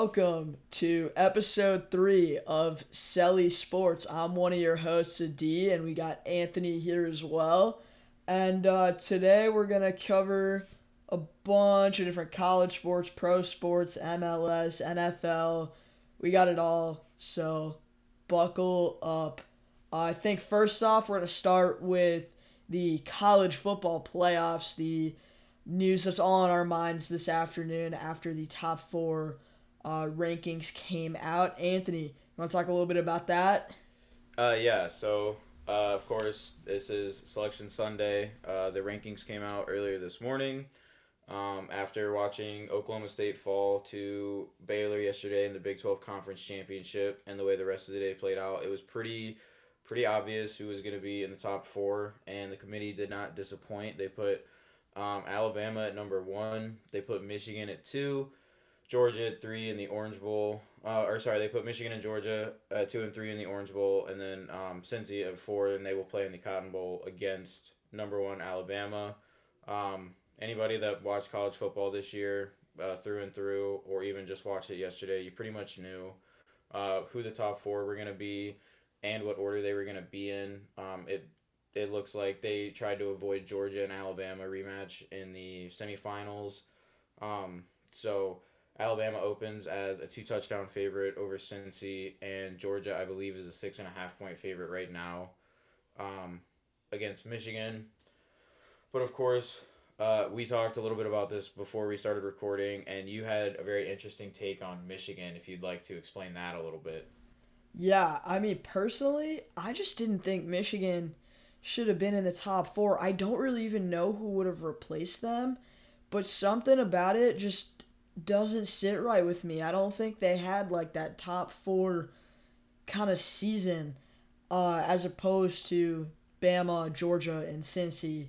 welcome to episode three of Selly Sports. I'm one of your hosts, Adi, and we got Anthony here as well. And uh, today we're going to cover a bunch of different college sports, pro sports, MLS, NFL. We got it all. So buckle up. I think first off, we're going to start with the college football playoffs, the news that's all on our minds this afternoon after the top four uh, rankings came out. Anthony, you want to talk a little bit about that? Uh, yeah, so uh, of course, this is Selection Sunday. Uh, the rankings came out earlier this morning. Um, after watching Oklahoma State fall to Baylor yesterday in the Big 12 Conference Championship and the way the rest of the day played out, it was pretty pretty obvious who was going to be in the top four, and the committee did not disappoint. They put um, Alabama at number one, they put Michigan at two, Georgia at three in the Orange Bowl. Uh, or sorry, they put Michigan and Georgia two and three in the Orange Bowl, and then um, Cincy at four, and they will play in the Cotton Bowl against number one Alabama. Um, anybody that watched college football this year uh, through and through, or even just watched it yesterday, you pretty much knew uh, who the top four were going to be and what order they were going to be in. Um, it it looks like they tried to avoid Georgia and Alabama rematch in the semifinals. Um, so Alabama opens as a two touchdown favorite over Cincy, and Georgia, I believe, is a six and a half point favorite right now um, against Michigan. But of course, uh, we talked a little bit about this before we started recording, and you had a very interesting take on Michigan. If you'd like to explain that a little bit. Yeah, I mean, personally, I just didn't think Michigan should have been in the top four. I don't really even know who would have replaced them, but something about it just doesn't sit right with me. I don't think they had like that top four kind of season uh, as opposed to Bama, Georgia, and Cincy.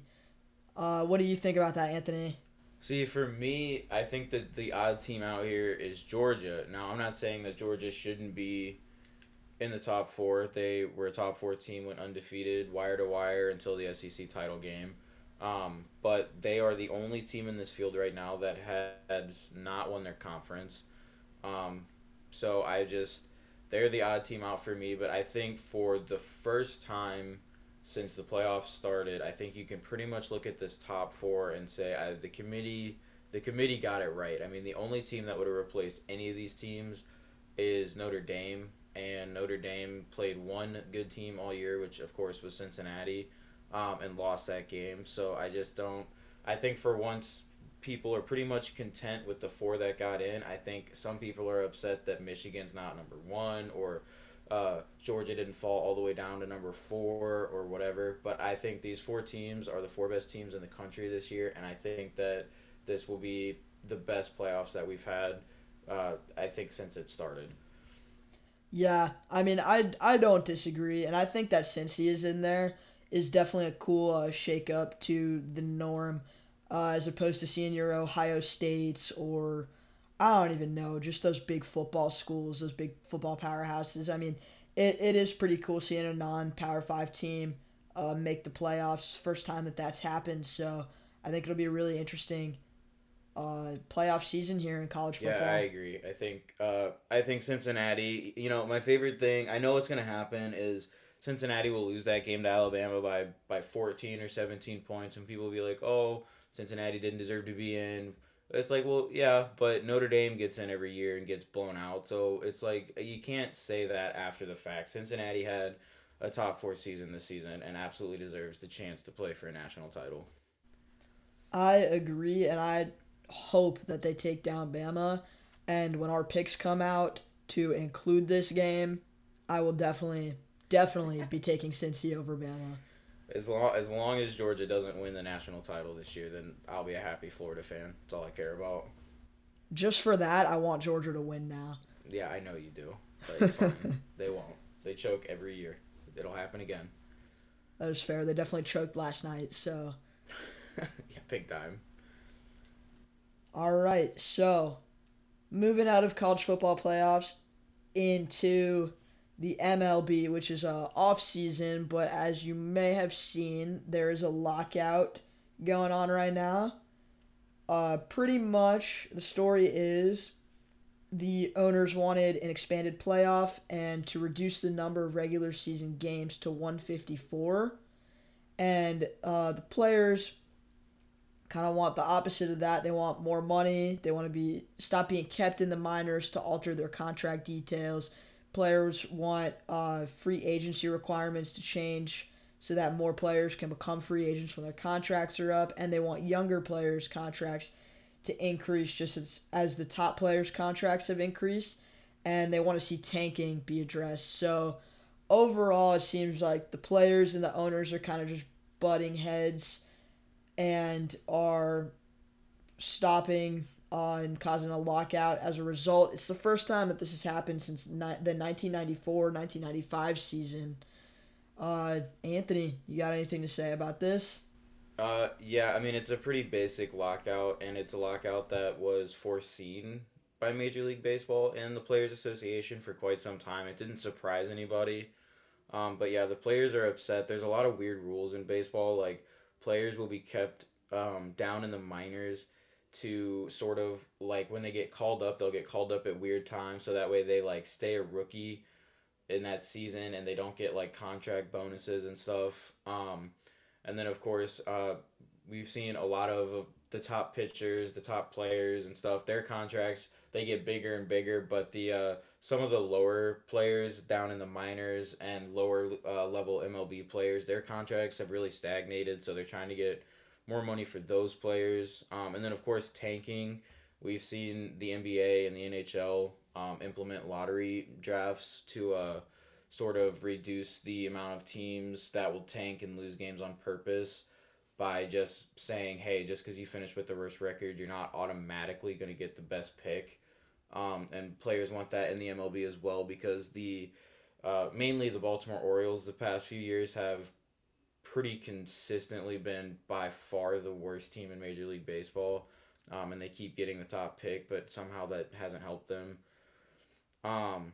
Uh, what do you think about that, Anthony? See, for me, I think that the odd team out here is Georgia. Now, I'm not saying that Georgia shouldn't be in the top four. They were a top four team, went undefeated, wire to wire until the SEC title game. Um, but they are the only team in this field right now that has not won their conference. Um, so I just, they're the odd team out for me. But I think for the first time since the playoffs started, I think you can pretty much look at this top four and say I, the committee, the committee got it right. I mean, the only team that would have replaced any of these teams is Notre Dame and Notre Dame played one good team all year, which of course was Cincinnati, um, and lost that game. So I just don't. I think for once, people are pretty much content with the four that got in. I think some people are upset that Michigan's not number one or. Uh, Georgia didn't fall all the way down to number four or whatever, but I think these four teams are the four best teams in the country this year, and I think that this will be the best playoffs that we've had, uh, I think, since it started. Yeah, I mean, I, I don't disagree, and I think that Cincy is in there is definitely a cool uh, shake up to the norm, uh, as opposed to seeing your Ohio States or I don't even know, just those big football schools, those big football powerhouses. I mean, it, it is pretty cool seeing a non Power Five team uh, make the playoffs. First time that that's happened, so I think it'll be a really interesting uh, playoff season here in college football. Yeah, I agree. I think uh, I think Cincinnati. You know, my favorite thing. I know what's gonna happen is Cincinnati will lose that game to Alabama by by fourteen or seventeen points, and people will be like, "Oh, Cincinnati didn't deserve to be in." It's like, well, yeah, but Notre Dame gets in every year and gets blown out, so it's like you can't say that after the fact. Cincinnati had a top four season this season and absolutely deserves the chance to play for a national title. I agree, and I hope that they take down Bama. And when our picks come out to include this game, I will definitely, definitely be taking Cincy over Bama. As long as long as Georgia doesn't win the national title this year, then I'll be a happy Florida fan. That's all I care about. Just for that, I want Georgia to win now. Yeah, I know you do, but it's fine. they won't. They choke every year. It'll happen again. That is fair. They definitely choked last night, so. yeah, big time. All right, so moving out of college football playoffs into the MLB, which is a off season, but as you may have seen, there is a lockout going on right now. Uh, pretty much the story is the owners wanted an expanded playoff and to reduce the number of regular season games to 154. And uh, the players kind of want the opposite of that. They want more money. They want to be stop being kept in the minors to alter their contract details. Players want uh, free agency requirements to change so that more players can become free agents when their contracts are up, and they want younger players' contracts to increase just as, as the top players' contracts have increased, and they want to see tanking be addressed. So overall, it seems like the players and the owners are kind of just butting heads and are stopping uh, and causing a lockout as a result. It's the first time that this has happened since ni- the 1994 1995 season. Uh, Anthony, you got anything to say about this? Uh, yeah, I mean, it's a pretty basic lockout, and it's a lockout that was foreseen by Major League Baseball and the Players Association for quite some time. It didn't surprise anybody. Um, but yeah, the players are upset. There's a lot of weird rules in baseball. Like, players will be kept um, down in the minors to sort of like when they get called up, they'll get called up at weird times. So that way they like stay a rookie in that season and they don't get like contract bonuses and stuff. Um, and then, of course, uh, we've seen a lot of the top pitchers, the top players, and stuff. Their contracts they get bigger and bigger, but the uh, some of the lower players down in the minors and lower uh, level MLB players, their contracts have really stagnated. So they're trying to get more money for those players. Um, and then, of course, tanking. We've seen the NBA and the NHL um, implement lottery drafts to uh, sort of reduce the amount of teams that will tank and lose games on purpose by just saying, hey, just because you finish with the worst record, you're not automatically going to get the best pick. Um, and players want that in the MLB as well because the uh, mainly the Baltimore Orioles the past few years have pretty consistently been by far the worst team in Major League Baseball. Um, and they keep getting the top pick, but somehow that hasn't helped them. Um,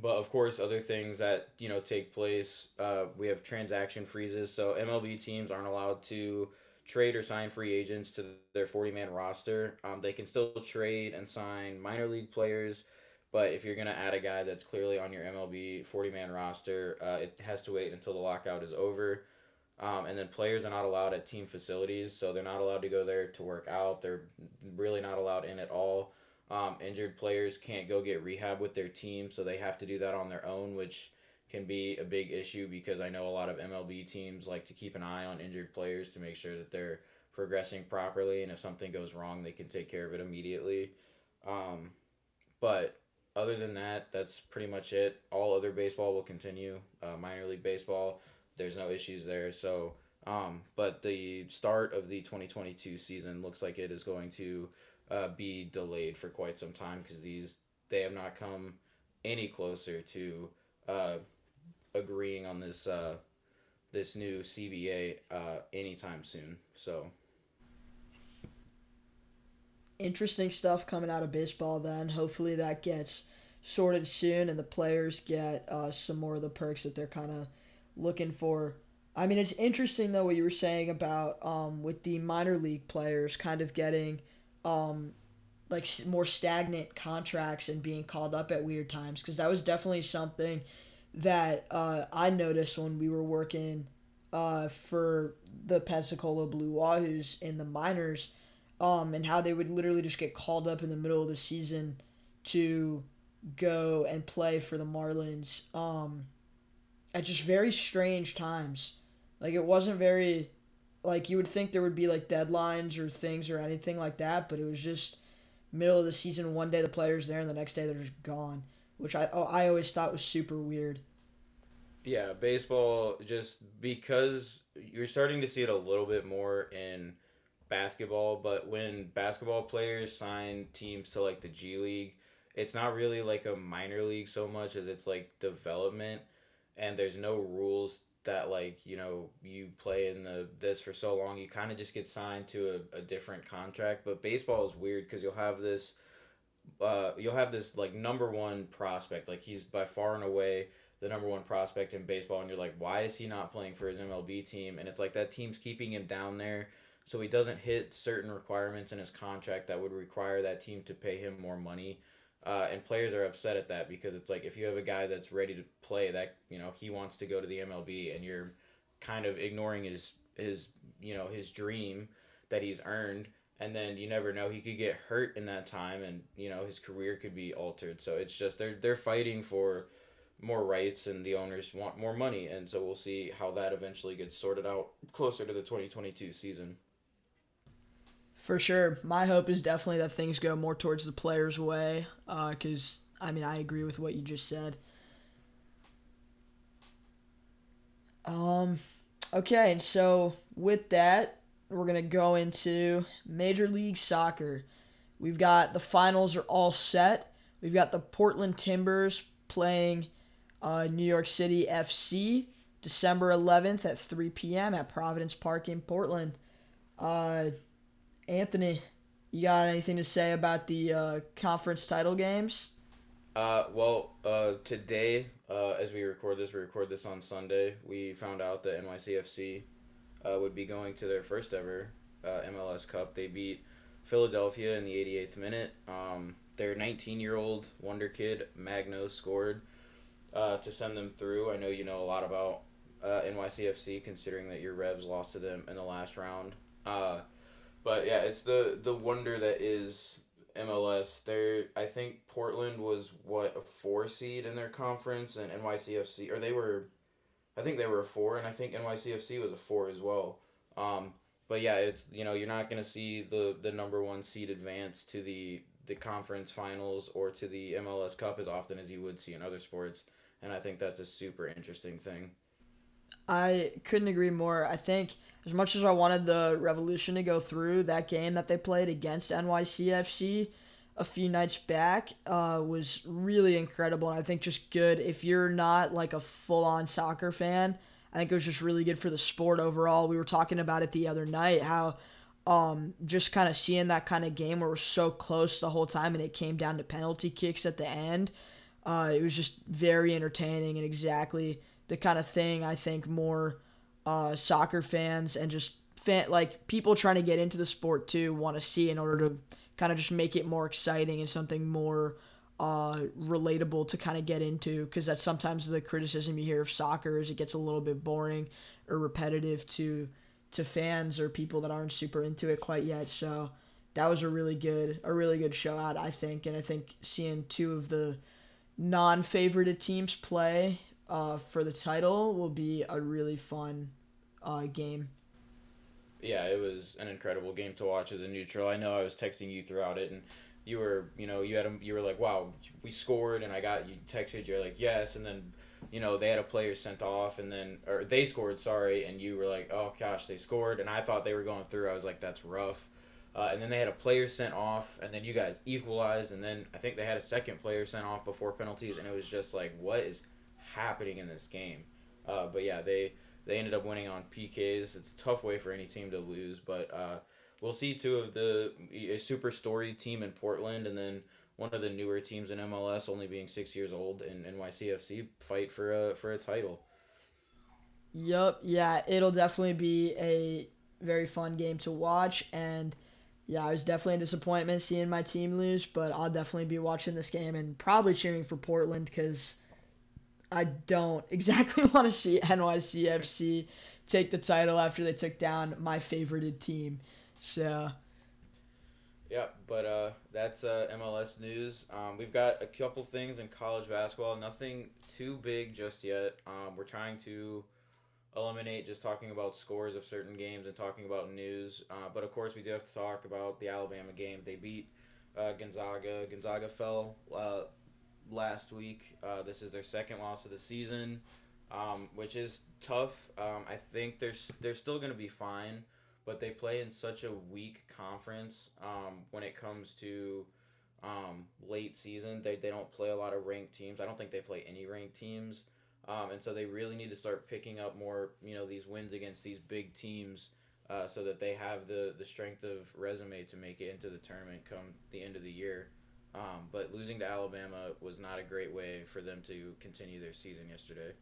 but of course, other things that you know take place, uh, we have transaction freezes. So MLB teams aren't allowed to trade or sign free agents to their forty man roster. Um, they can still trade and sign minor league players, but if you're gonna add a guy that's clearly on your MLB forty man roster, uh, it has to wait until the lockout is over. Um, and then players are not allowed at team facilities, so they're not allowed to go there to work out. They're really not allowed in at all. Um, injured players can't go get rehab with their team, so they have to do that on their own, which can be a big issue because I know a lot of MLB teams like to keep an eye on injured players to make sure that they're progressing properly, and if something goes wrong, they can take care of it immediately. Um, but other than that, that's pretty much it. All other baseball will continue. Uh, minor league baseball, there's no issues there. So, um, but the start of the 2022 season looks like it is going to uh, be delayed for quite some time because these they have not come any closer to uh, agreeing on this uh, this new CBA uh, anytime soon. So interesting stuff coming out of baseball. Then hopefully that gets sorted soon and the players get uh, some more of the perks that they're kind of looking for. I mean, it's interesting though what you were saying about um, with the minor league players kind of getting um, like more stagnant contracts and being called up at weird times because that was definitely something that uh, I noticed when we were working uh, for the Pensacola Blue Wahoos in the minors, um, and how they would literally just get called up in the middle of the season to go and play for the Marlins um, at just very strange times. Like it wasn't very like you would think there would be like deadlines or things or anything like that, but it was just middle of the season. One day the players there, and the next day they're just gone, which I oh, I always thought was super weird. Yeah, baseball just because you're starting to see it a little bit more in basketball, but when basketball players sign teams to like the G League, it's not really like a minor league so much as it's like development and there's no rules that like you know you play in the this for so long you kind of just get signed to a, a different contract. But baseball is weird because you'll have this uh, you'll have this like number one prospect. Like he's by far and away the number one prospect in baseball and you're like why is he not playing for his mlb team? And it's like that team's keeping him down there so he doesn't hit certain requirements in his contract that would require that team to pay him more money Uh, and players are upset at that because it's like if you have a guy that's ready to play that you know he wants to go to the MLB and you're kind of ignoring his his you know his dream that he's earned and then you never know he could get hurt in that time and you know his career could be altered. So it's just they're they're fighting for more rights and the owners want more money. And so we'll see how that eventually gets sorted out closer to the 2022 season for sure my hope is definitely that things go more towards the players way because uh, i mean i agree with what you just said um okay and so with that we're going to go into Major League Soccer. We've got the finals are all set. We've got the Portland Timbers playing uh, New York City FC December 11th at 3 p.m. at Providence Park in Portland. Uh, Anthony, you got anything to say about the uh, conference title games? Uh, well, uh, today, uh, as we record this, we record this on Sunday. We found out that NYCFC uh, would be going to their first ever uh, MLS Cup. They beat Philadelphia in the 88th minute. Um, their 19 year old wonder kid, Magno, scored uh, to send them through. I know you know a lot about uh, NYCFC, considering that your Revs lost to them in the last round. Uh, but yeah, it's the, the wonder that is MLS. There, I think Portland was what a four seed in their conference, and NYCFC, or they were I think they were a four, and I think NYCFC was a four as well. Um, but yeah, it's you know you're not gonna see the the number one seed advance to the the conference finals or to the MLS Cup as often as you would see in other sports, and I think that's a super interesting thing. I couldn't agree more. I think as much as I wanted the Revolution to go through that game that they played against NYCFC, a few nights back uh, was really incredible. And I think just good if you're not like a full on soccer fan. I think it was just really good for the sport overall. We were talking about it the other night how um, just kind of seeing that kind of game where we're so close the whole time and it came down to penalty kicks at the end. Uh, it was just very entertaining and exactly the kind of thing I think more uh, soccer fans and just fan like people trying to get into the sport too want to see in order to kind of just make it more exciting and something more uh, relatable to kind of get into because that's sometimes the criticism you hear of soccer is it gets a little bit boring or repetitive to to fans or people that aren't super into it quite yet. So that was a really good a really good show out I think. And I think seeing two of the non-favorited teams play uh, for the title will be a really fun uh, game yeah, it was an incredible game to watch as a neutral. I know I was texting you throughout it, and you were, you know, you had a, you were like, "Wow, we scored," and I got you texted. You're like, "Yes," and then, you know, they had a player sent off, and then or they scored, sorry, and you were like, "Oh gosh, they scored," and I thought they were going through. I was like, "That's rough." Uh, and then they had a player sent off, and then you guys equalized, and then I think they had a second player sent off before penalties, and it was just like, what is happening in this game? Uh, but yeah, they they ended up winning on PKs. It's a tough way for any team to lose, but uh, we'll see two of the a super storied team in Portland and then one of the newer teams in MLS, only being six years old, in NYCFC fight for a for a title. Yep, yeah, it'll definitely be a very fun game to watch, and yeah, it was definitely a disappointment seeing my team lose, but I'll definitely be watching this game and probably cheering for Portland because I don't exactly want to see NYCFC take the title after they took down my favorited team. So. Yeah, but uh, that's uh, MLS news. Um, we've got a couple things in college basketball. Nothing too big just yet. Um, we're trying to eliminate just talking about scores of certain games and talking about news. Uh, but of course, we do have to talk about the Alabama game. They beat uh, Gonzaga. Gonzaga fell uh, last week. Uh, this is their second loss of the season, um, which is tough. Um, I think they're they're still gonna be fine, but they play in such a weak conference um, when it comes to um, late season. They they don't play a lot of ranked teams. I don't think they play any ranked teams. Um, and so they really need to start picking up more, you know, these wins against these big teams, uh, so that they have the the strength of resume to make it into the tournament come the end of the year. Um, but losing to Alabama was not a great way for them to continue their season yesterday.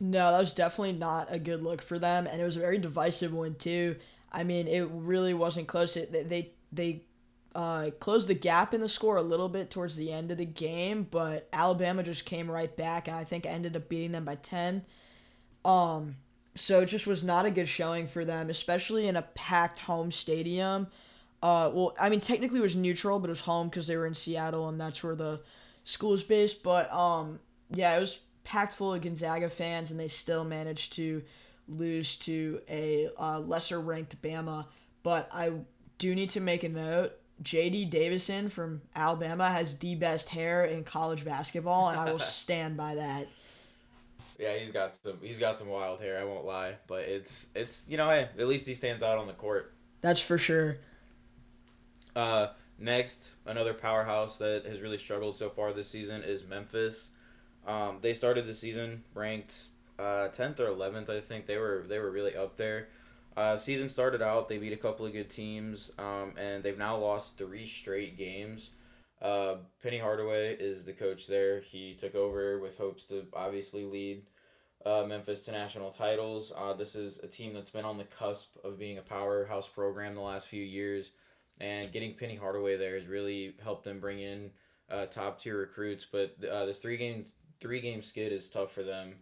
No, that was definitely not a good look for them, and it was a very divisive one too. I mean, it really wasn't close. It, they they uh, closed the gap in the score a little bit towards the end of the game, but Alabama just came right back and I think ended up beating them by 10. Um, so it just was not a good showing for them, especially in a packed home stadium. Uh, well, I mean, technically it was neutral, but it was home because they were in Seattle and that's where the school is based. But um, yeah, it was packed full of Gonzaga fans, and they still managed to lose to a uh, lesser ranked Bama. But I do need to make a note. JD Davison from Alabama has the best hair in college basketball, and I will stand by that. Yeah, he's got some he's got some wild hair. I won't lie, but it's it's you know hey, at least he stands out on the court. That's for sure. Uh, next, another powerhouse that has really struggled so far this season is Memphis. Um, they started the season ranked uh, tenth or eleventh, I think. They were they were really up there. Uh, season started out, they beat a couple of good teams, um, and they've now lost three straight games. Uh, Penny Hardaway is the coach there. He took over with hopes to obviously lead uh, Memphis to national titles. Uh, this is a team that's been on the cusp of being a powerhouse program the last few years, and getting Penny Hardaway there has really helped them bring in uh, top tier recruits. But uh, this three game three game skid is tough for them.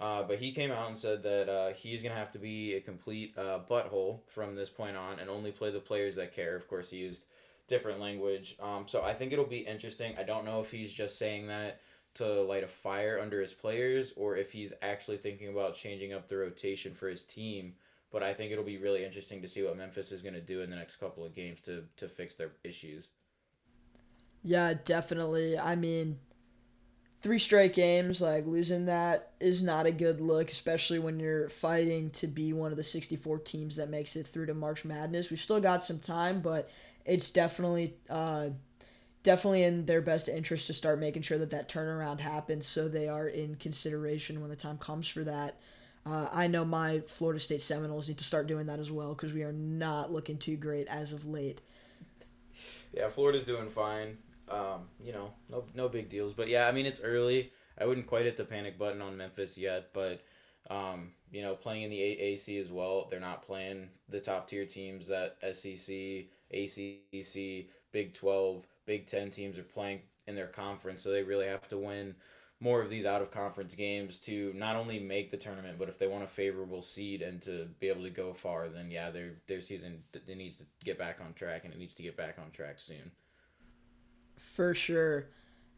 Uh, but he came out and said that uh, he's to have to be a complete uh, butthole from this point on and only play the players that care. Of course, he used different language. Um, so I think it'll be interesting. I don't know if he's just saying that to light a fire under his players or if he's actually thinking about changing up the rotation for his team. But I think it'll be really interesting to see what Memphis is going to do in the next couple of games to, to fix their issues. Yeah, definitely. I mean, three straight games, like losing that is not a good look, especially when you're fighting to be one of the 64 teams that makes it through to March Madness. We've still got some time, but it's definitely uh, definitely in their best interest to start making sure that that turnaround happens so they are in consideration when the time comes for that. Uh, I know my Florida State Seminoles need to start doing that as well because we are not looking too great as of late. Yeah, Florida's doing fine. Um, you know, no no big deals. But yeah, I mean it's early. I wouldn't quite hit the panic button on Memphis yet, but um, you know, playing in the AAC as well, they're not playing the top tier teams that SEC, ACC, Big 12, Big 10 teams are playing in their conference, so they really have to win more of these out of conference games to not only make the tournament, but if they want a favorable seed and to be able to go far, then yeah, their their season it needs to get back on track and it needs to get back on track soon for sure.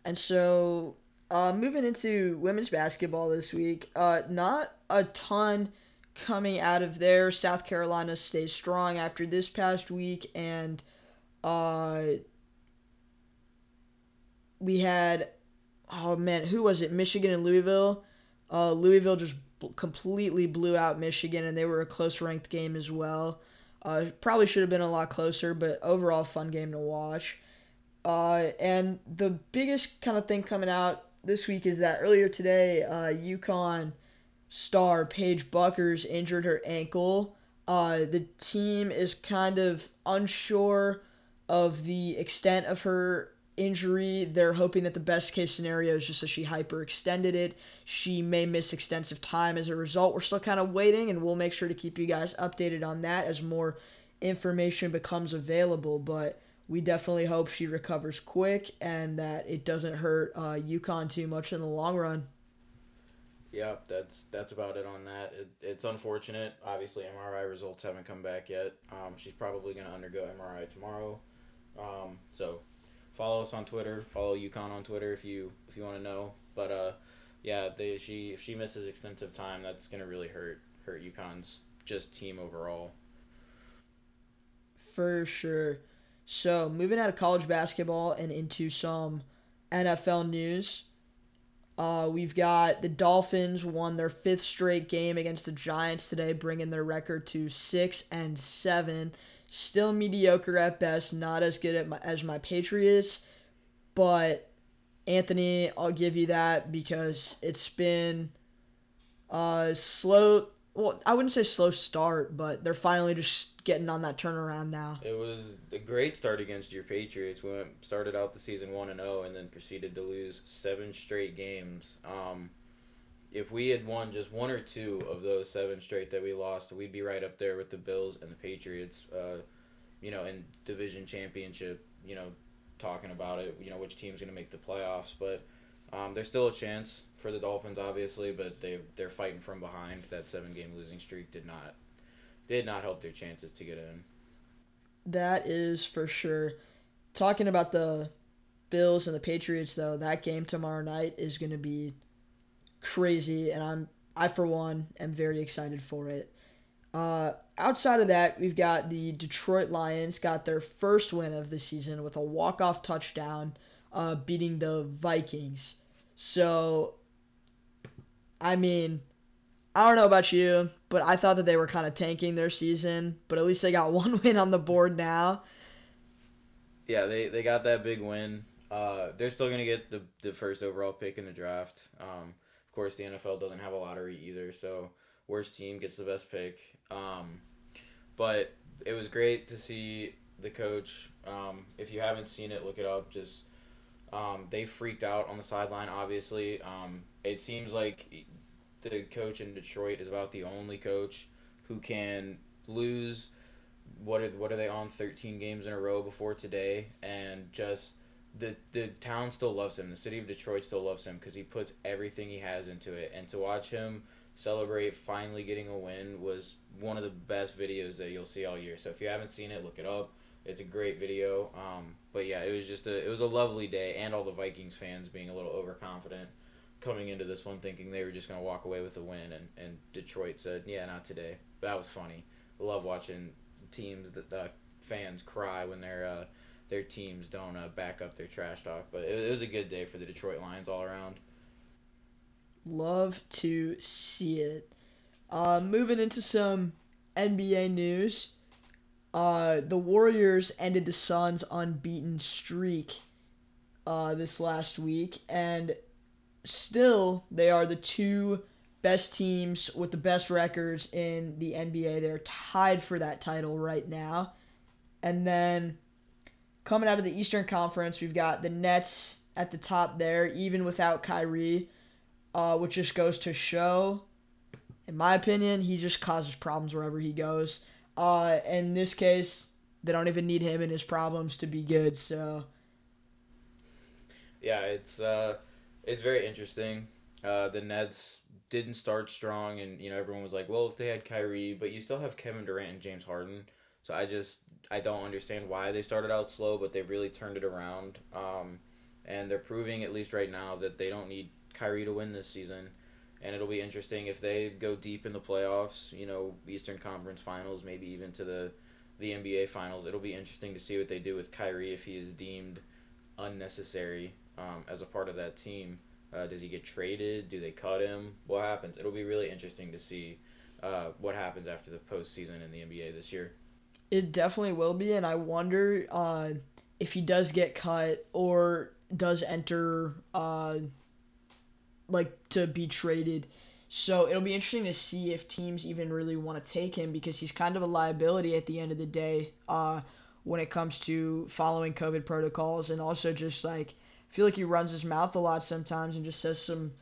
And so, uh, moving into women's basketball this week, uh, not a ton coming out of there. South Carolina stays strong after this past week, and uh, we had, oh man, who was it? Michigan and Louisville. Uh, Louisville just completely blew out Michigan, and they were a close ranked game as well. Uh, probably should have been a lot closer, but overall, fun game to watch. Uh, and the biggest kind of thing coming out this week is that earlier today, uh, UConn star Paige Bueckers injured her ankle. Uh, the team is kind of unsure of the extent of her injury. They're hoping that the best case scenario is just that she hyperextended it. She may miss extensive time as a result. We're still kind of waiting, and we'll make sure to keep you guys updated on that as more information becomes available. But we definitely hope she recovers quick and that it doesn't hurt uh, UConn too much in the long run. Yeah, that's that's about it on that. It, it's unfortunate. Obviously, MRI results haven't come back yet. Um, she's probably going to undergo MRI tomorrow. Um, so, follow us on Twitter. Follow UConn on Twitter if you if you want to know. But uh, yeah, they, she if she misses extensive time, that's to really hurt hurt UConn's just team overall. For sure. So, moving out of college basketball and into some NFL news. Uh, we've got the Dolphins won their fifth straight game against the Giants today, bringing their record to six and seven. Still mediocre at best, not as good my, as my Patriots, but Anthony, I'll give you that because it's been a slow. Well, I wouldn't say slow start, but they're finally just getting on that turnaround now. It was a great start against your Patriots. We went, started out the season one and zero, oh and then proceeded to lose seven straight games. Um, if we had won just one or two of those seven straight that we lost, we'd be right up there with the Bills and the Patriots. Uh, you know, in division championship you know, talking about it. You know, which team's going to make the playoffs, but. Um, there's still a chance for the Dolphins, obviously, but they they're fighting from behind. That seven game losing streak did not did not help their chances to get in. That is for sure. Talking about the Bills and the Patriots, though, that game tomorrow night is going to be crazy, and I'm I for one am very excited for it. Uh, outside of that, we've got the Detroit Lions got their first win of the season with a walk off touchdown, uh, beating the Vikings. So, I mean, I don't know about you, but I thought that they were kind of tanking their season, but at least they got one win on the board now. Yeah, they, they got that big win. Uh, they're still gonna get the, the first overall pick in the draft. Um, course, the NFL doesn't have a lottery either, so worst team gets the best pick. Um, but it was great to see the coach. Um, if you haven't seen it, look it up. Just um, they freaked out on the sideline. Obviously, um, it seems like the coach in Detroit is about the only coach who can lose. What are what are they on? Thirteen games in a row before today, and just the the town still loves him. The city of Detroit still loves him because he puts everything he has into it. And to watch him celebrate finally getting a win was one of the best videos that you'll see all year. So if you haven't seen it, look it up. It's a great video. Um, but yeah, it was just a it was a lovely day, and all the Vikings fans being a little overconfident coming into this one thinking they were just to walk away with a win, and, and Detroit said, yeah, not today. That was funny. Love watching teams that uh, fans cry when their uh, their teams don't uh, back up their trash talk. But it, it was a good day for the Detroit Lions all around. Love to see it. Uh, moving into some NBA news. Uh, the Warriors ended the Suns' unbeaten streak uh, this last week, and still they are the two best teams with the best records in the NBA. They're tied for that title right now. And then coming out of the Eastern Conference, we've got the Nets at the top there, even without Kyrie, uh, which just goes to show, in my opinion, he just causes problems wherever he goes. Uh, in this case, they don't even need him and his problems to be good. So, yeah, it's uh, it's very interesting. Uh, the Nets didn't start strong, and you know everyone was like, "Well, if they had Kyrie, but you still have Kevin Durant and James Harden." So I just I don't understand why they started out slow, but they've really turned it around. Um, and they're proving at least right now that they don't need Kyrie to win this season. And it'll be interesting if they go deep in the playoffs, you know, Eastern Conference Finals, maybe even to the the NBA Finals. It'll be interesting to see what they do with Kyrie if he is deemed unnecessary um, as a part of that team. Uh, does he get traded? Do they cut him? What happens? It'll be really interesting to see uh, what happens after the postseason in the NBA this year. It definitely will be, and I wonder uh, if he does get cut or does enter, uh, like to be traded. So it'll be interesting to see if teams even really want to take him because he's kind of a liability at the end of the day uh, when it comes to following COVID protocols and also just like feel like he runs his mouth a lot sometimes and just says some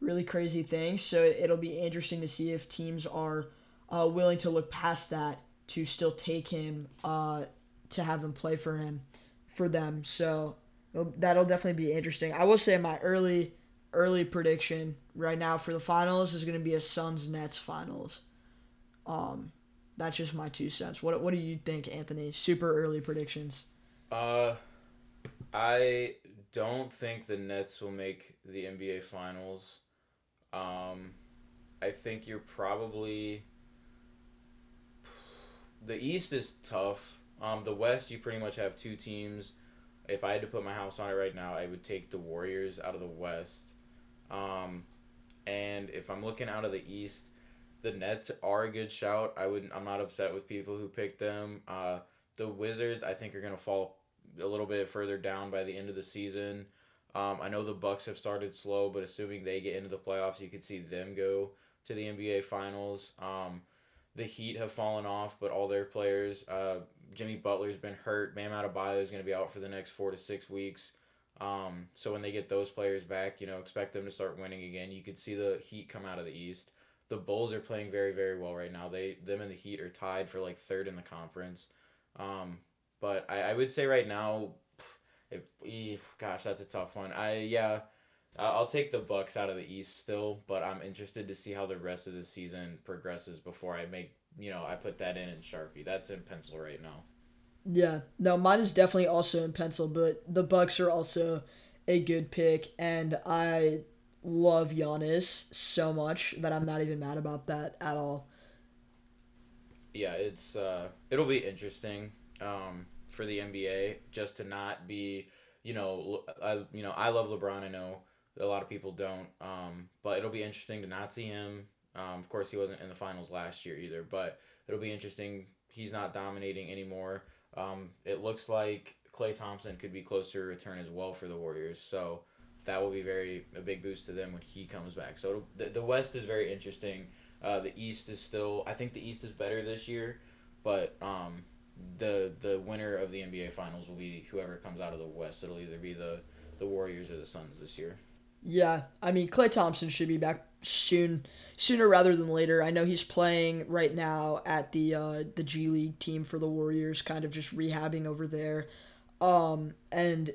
really crazy things. So it'll be interesting to see if teams are uh, willing to look past that to still take him uh, to have him play for him for them. So that'll definitely be interesting. I will say my early early prediction right now for the finals is going to be a Suns Nets finals. Um, that's just my two cents. What what do you think, Anthony? Super early predictions. Uh, I don't think the Nets will make the NBA Finals. Um, I think you're probably. The East is tough. Um, the West, you pretty much have two teams. If I had to put my house on it right now, I would take the Warriors out of the West. Um, and if I'm looking out of the East, the Nets are a good shout. I would I'm not upset with people who picked them. Uh, the Wizards, I think, are gonna fall a little bit further down by the end of the season. Um, I know the Bucks have started slow, but assuming they get into the playoffs, you could see them go to the NBA Finals. Um, the Heat have fallen off, but all their players, uh, Jimmy Butler's been hurt. Bam Adebayo is going to be out for the next four to six weeks. Um, so when they get those players back, you know, expect them to start winning again. You could see the Heat come out of the East. The Bulls are playing very, very well right now. They them and the Heat are tied for like third in the conference. Um, but I, I would say right now, if gosh, that's a tough one. I yeah, I'll take the Bucks out of the East still, but I'm interested to see how the rest of the season progresses before I make you know I put that in in Sharpie. That's in pencil right now. Yeah, no, mine is definitely also in pencil, but the Bucks are also a good pick, and I love Giannis so much that I'm not even mad about that at all. Yeah, it's uh, it'll be interesting um, for the NBA just to not be, you know, I you know I love LeBron. I know a lot of people don't, um, but it'll be interesting to not see him. Um, of course, he wasn't in the finals last year either, but it'll be interesting. He's not dominating anymore. Um, it looks like Klay Thompson could be close to a return as well for the Warriors. So that will be very a big boost to them when he comes back. So the, the West is very interesting. Uh, the East is still I think the East is better this year, but um, the the winner of the NBA Finals will be whoever comes out of the West. It'll either be the the Warriors or the Suns this year. Yeah, I mean Klay Thompson should be back soon, sooner rather than later. I know he's playing right now at the uh, the G League team for the Warriors, kind of just rehabbing over there. Um, and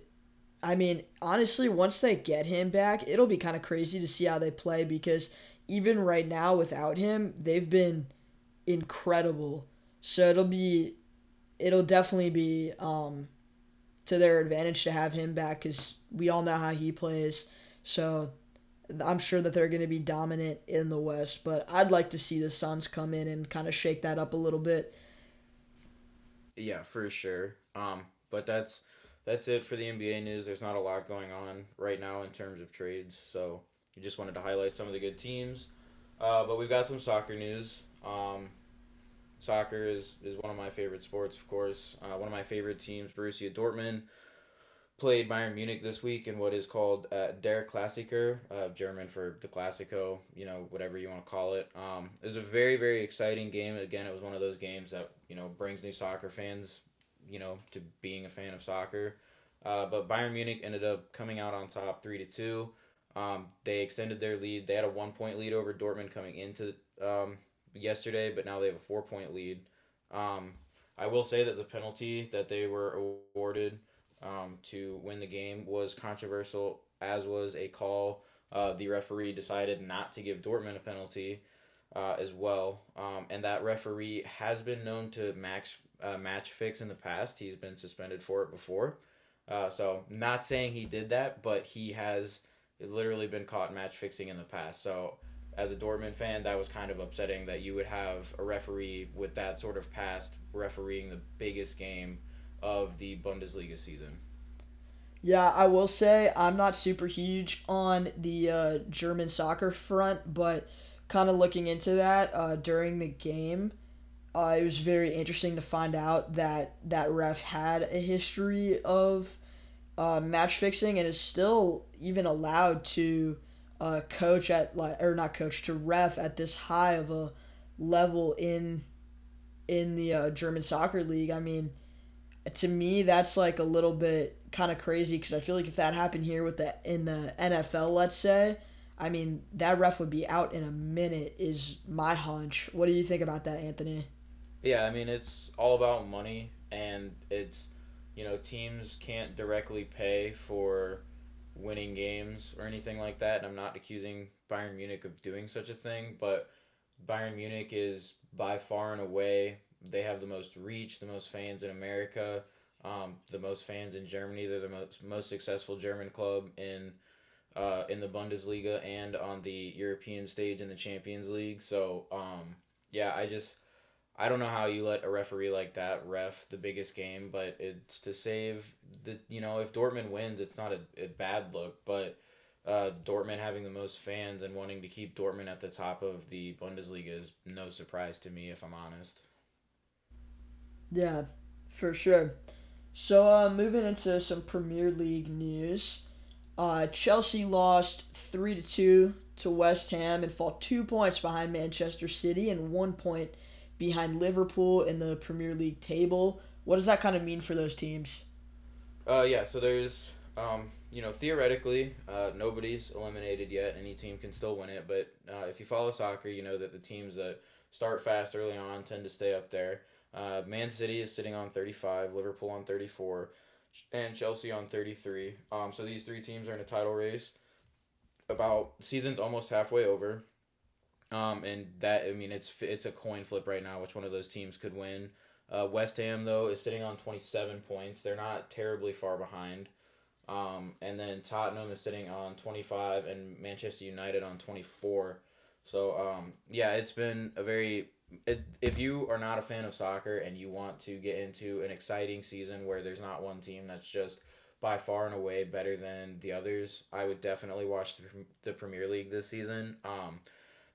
I mean, honestly, once they get him back, it'll be kind of crazy to see how they play because even right now without him, they've been incredible. So it'll be, it'll definitely be um, to their advantage to have him back because we all know how he plays. So I'm sure that they're going to be dominant in the West, but I'd like to see the Suns come in and kind of shake that up a little bit. Yeah, for sure. Um, but that's that's it for the NBA news. There's not a lot going on right now in terms of trades, so we just wanted to highlight some of the good teams. Uh, but we've got some soccer news. Um, soccer is, is one of my favorite sports, of course. Uh, one of my favorite teams, Borussia Dortmund, played Bayern Munich this week in what is called uh, Der Klassiker, uh, German for the Classico, you know, whatever you want to call it. Um, it was a very, very exciting game. Again, it was one of those games that, you know, brings new soccer fans you know, to being a fan of soccer. Uh, but Bayern Munich ended up coming out on top three to two. Um, they extended their lead. They had a one point lead over Dortmund coming into um, yesterday, but now they have a four point lead. Um, I will say that the penalty that they were awarded um, to win the game was controversial, as was a call. Uh, the referee decided not to give Dortmund a penalty uh, as well, um, and that referee has been known to max uh, match fix in the past. He's been suspended for it before. Uh, so not saying he did that, but he has literally been caught match fixing in the past. So as a Dortmund fan, that was kind of upsetting that you would have a referee with that sort of past refereeing the biggest game of the Bundesliga season. Yeah, I will say I'm not super huge on the uh, German soccer front, but kind of looking into that uh, during the game uh, it was very interesting to find out that that ref had a history of uh, match fixing and is still even allowed to uh, coach at like or not coach to ref at this high of a level in in the uh, German soccer league. I mean, to me that's like a little bit kind of crazy because I feel like if that happened here with the in the NFL, let's say. I mean, that ref would be out in a minute, is my hunch. What do you think about that, Anthony? Yeah, I mean it's all about money, and it's you know teams can't directly pay for winning games or anything like that. And I'm not accusing Bayern Munich of doing such a thing, but Bayern Munich is by far and away they have the most reach, the most fans in America, um, the most fans in Germany. They're the most most successful German club in uh, in the Bundesliga and on the European stage in the Champions League. So um, yeah, I just I don't know how you let a referee like that ref the biggest game, but it's to save the you know if Dortmund wins, it's not a, a bad look, but uh, Dortmund having the most fans and wanting to keep Dortmund at the top of the Bundesliga is no surprise to me, if I'm honest. Yeah, for sure. So uh, moving into some Premier League news, uh, Chelsea lost three to two to West Ham and fall two points behind Manchester City and one point behind Liverpool in the Premier League table. What does that kind of mean for those teams? Uh, yeah, so there's, um, you know, theoretically, uh, nobody's eliminated yet. Any team can still win it, but uh, if you follow soccer, you know that the teams that start fast early on tend to stay up there. Uh, Man City is sitting on 35, Liverpool on 34. and Chelsea on 33. Um, so these three teams are in a title race. About season's almost halfway over. Um, and that I mean it's it's a coin flip right now which one of those teams could win. Uh, West Ham though is sitting on 27 points. They're not terribly far behind. Um, and then Tottenham is sitting on 25 and Manchester United on 24. So um, yeah, it's been a very it, if you are not a fan of soccer and you want to get into an exciting season where there's not one team that's just by far and away better than the others, I would definitely watch the, the Premier League this season. Um,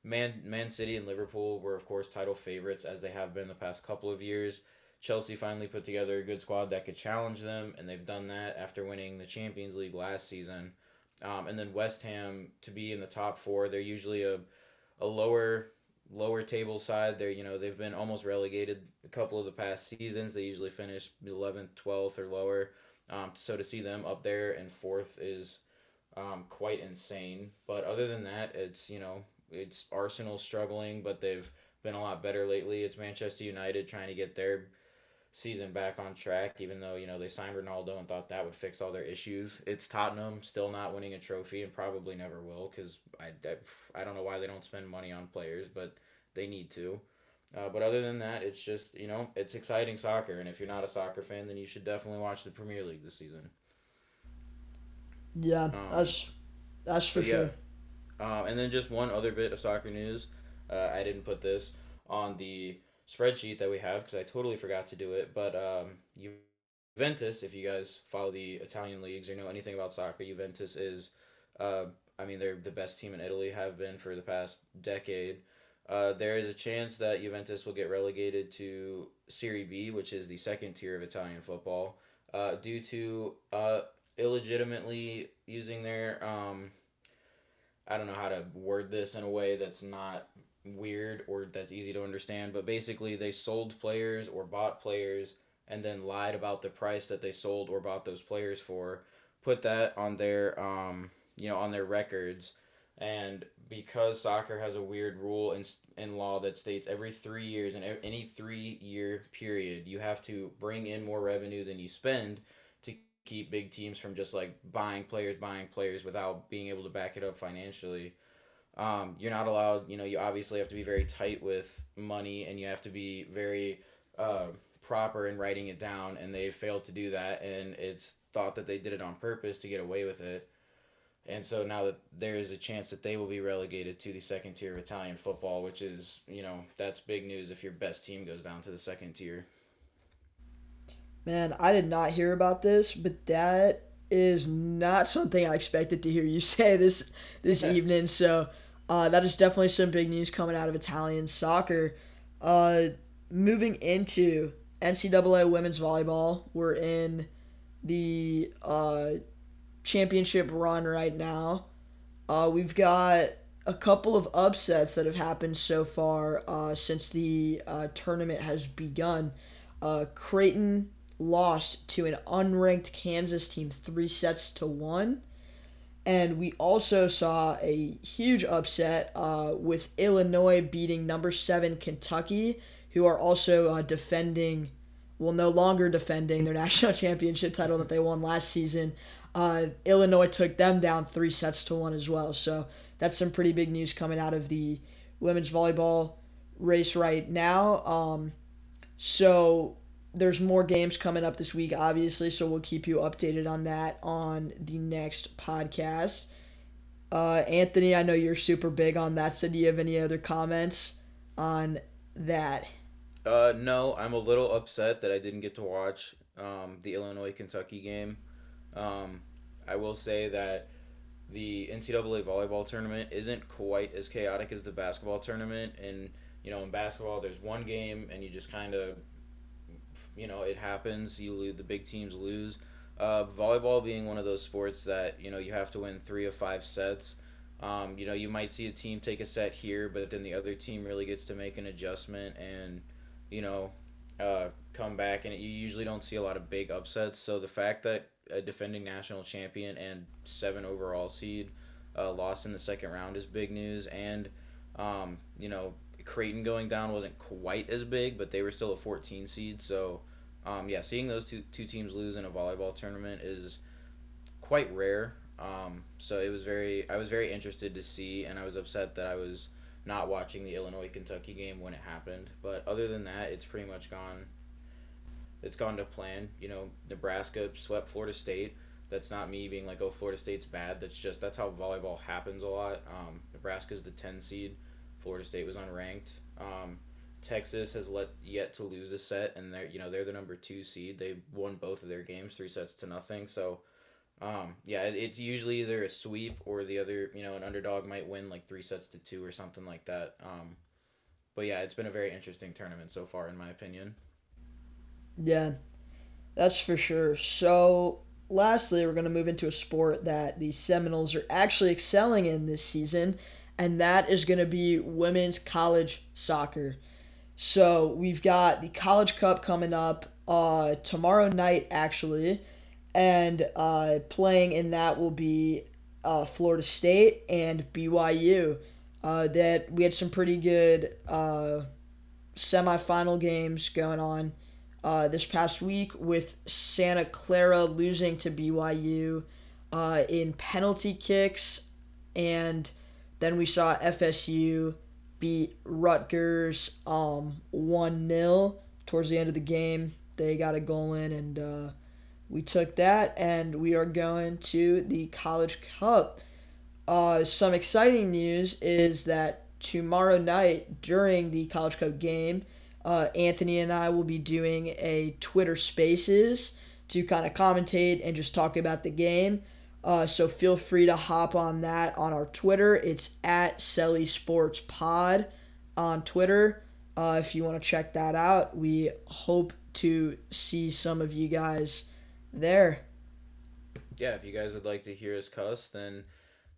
Man, Man City and Liverpool were of course title favorites as they have been the past couple of years. Chelsea finally put together a good squad that could challenge them, and they've done that after winning the Champions League last season. Um, and then West Ham to be in the top four, they're usually a, a lower lower table side. They're you know they've been almost relegated a couple of the past seasons. They usually finish eleventh, twelfth, or lower. Um, so to see them up there and fourth is um, quite insane. But other than that, it's you know it's Arsenal struggling, but they've been a lot better lately. It's Manchester United trying to get their season back on track, even though, you know, they signed Ronaldo and thought that would fix all their issues. It's Tottenham still not winning a trophy and probably never will because I, I, I don't know why they don't spend money on players, but they need to. Uh, but other than that, it's just, you know, it's exciting soccer. And if you're not a soccer fan, then you should definitely watch the Premier League this season. Yeah, um, that's, that's for sure. Yeah. Um, and then just one other bit of soccer news. Uh, I didn't put this on the spreadsheet that we have because I totally forgot to do it. But um, Juventus, if you guys follow the Italian leagues or know anything about soccer, Juventus is, uh, I mean, they're the best team in Italy, have been for the past decade. Uh, there is a chance that Juventus will get relegated to Serie B, which is the second tier of Italian football, uh, due to uh, illegitimately using their um, I don't know how to word this in a way that's not weird or that's easy to understand, but basically they sold players or bought players and then lied about the price that they sold or bought those players for, put that on their um, you know, on their records. And because soccer has a weird rule in, in law that states every three years, in any three year period, you have to bring in more revenue than you spend to keep big teams from just like buying players, buying players without being able to back it up financially. Um, you're not allowed, you know, you obviously have to be very tight with money and you have to be very uh, proper in writing it down, and they failed to do that, and it's thought that they did it on purpose to get away with it. And so now that there is a chance that they will be relegated to the second tier of Italian football, which is, you know, that's big news if your best team goes down to the second tier. Man, I did not hear about this, but that is not something I expected to hear you say this this evening. So uh, that is definitely some big news coming out of Italian soccer. Uh, moving into NCAA women's volleyball, we're in the uh, championship run right now. Uh, we've got a couple of upsets that have happened so far uh, since the uh, tournament has begun. Uh, Creighton lost to an unranked Kansas team three sets to one. And we also saw a huge upset uh, with Illinois beating number seven Kentucky, who are also uh, defending, well, no longer defending their national championship title that they won last season. Uh, Illinois took them down three sets to one as well. So that's some pretty big news coming out of the women's volleyball race right now. Um, so there's more games coming up this week, obviously, so we'll keep you updated on that on the next podcast. Uh, Anthony, I know you're super big on that. So, do you have any other comments on that? Uh, no, I'm a little upset that I didn't get to watch um, the Illinois Kentucky game. Um, I will say that the NCAA volleyball tournament isn't quite as chaotic as the basketball tournament. And, you know, in basketball, there's one game and you just kind of you know it happens. You lose, the big teams lose. Uh, volleyball being one of those sports that you know you have to win three of five sets. Um, you know you might see a team take a set here, but then the other team really gets to make an adjustment and you know uh, come back, and you usually don't see a lot of big upsets. So the fact that a defending national champion and seven overall seed uh, lost in the second round is big news, and um, you know Creighton going down wasn't quite as big, but they were still a 14 seed. So, um, yeah, seeing those two two teams lose in a volleyball tournament is quite rare. Um, so it was very I was very interested to see, and I was upset that I was not watching the Illinois Kentucky game when it happened. But other than that, it's pretty much gone. It's gone to plan. You know, Nebraska swept Florida State. That's not me being like, oh, Florida State's bad. That's just that's how volleyball happens a lot. Um, Nebraska's the ten seed. Florida State was unranked. Um, Texas has let yet to lose a set, and they're you know they're the number two seed. They won both of their games, three sets to nothing. So, um, yeah, it, it's usually either a sweep or the other. You know, an underdog might win like three sets to two or something like that. Um, but yeah, it's been a very interesting tournament so far, in my opinion. Yeah, that's for sure. So, lastly, we're going to move into a sport that the Seminoles are actually excelling in this season, and that is going to be women's college soccer. So, we've got the College Cup coming up uh, tomorrow night, actually, and uh, playing in that will be uh, Florida State and BYU. Uh, that we had some pretty good uh, semifinal games going on uh, this past week with Santa Clara losing to BYU uh, in penalty kicks, and then we saw FSU beat Rutgers um, 1 0 towards the end of the game. They got a goal in, and uh, we took that, and we are going to the College Cup. Uh, some exciting news is that tomorrow night during the College Cup game, uh, Anthony and I will be doing a Twitter Spaces to kind of commentate and just talk about the game. Uh, so feel free to hop on that on our Twitter. It's at Selly Sports Pod on Twitter. Uh, if you want to check that out, we hope to see some of you guys there. Yeah, if you guys would like to hear us cuss, then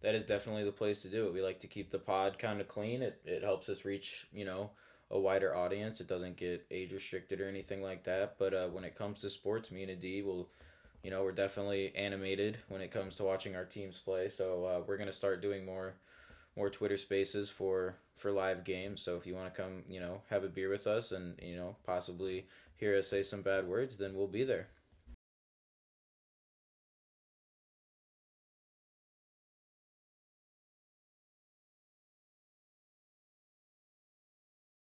that is definitely the place to do it. We like to keep the pod kind of clean. It, it helps us reach, you know, a wider audience. It doesn't get age restricted or anything like that. But uh, when it comes to sports, me and Adi will, you know, we're definitely animated when it comes to watching our teams play. So uh, we're gonna start doing more, more Twitter Spaces for for live games. So if you want to come, you know, have a beer with us and you know possibly hear us say some bad words, then we'll be there.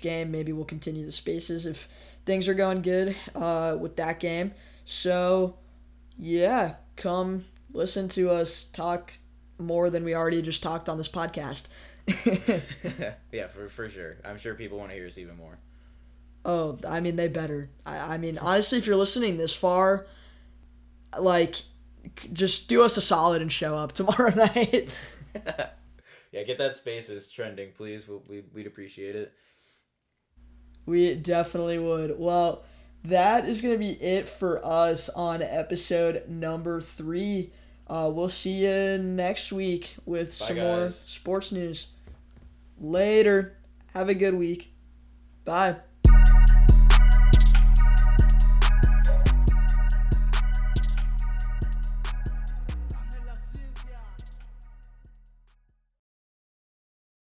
game. Maybe we'll continue the spaces if things are going good uh, with that game. So, yeah, come listen to us talk more than we already just talked on this podcast. yeah, for, for sure. I'm sure people want to hear us even more. Oh, I mean, they better. I, I mean, honestly, if you're listening this far, like, just do us a solid and show up tomorrow night. yeah, get that spaces trending, please. We, we'd appreciate it. We definitely would. Well, that is going to be it for us on episode number three. Uh, we'll see you next week with Bye, some guys. more sports news. Later. Have a good week. Bye.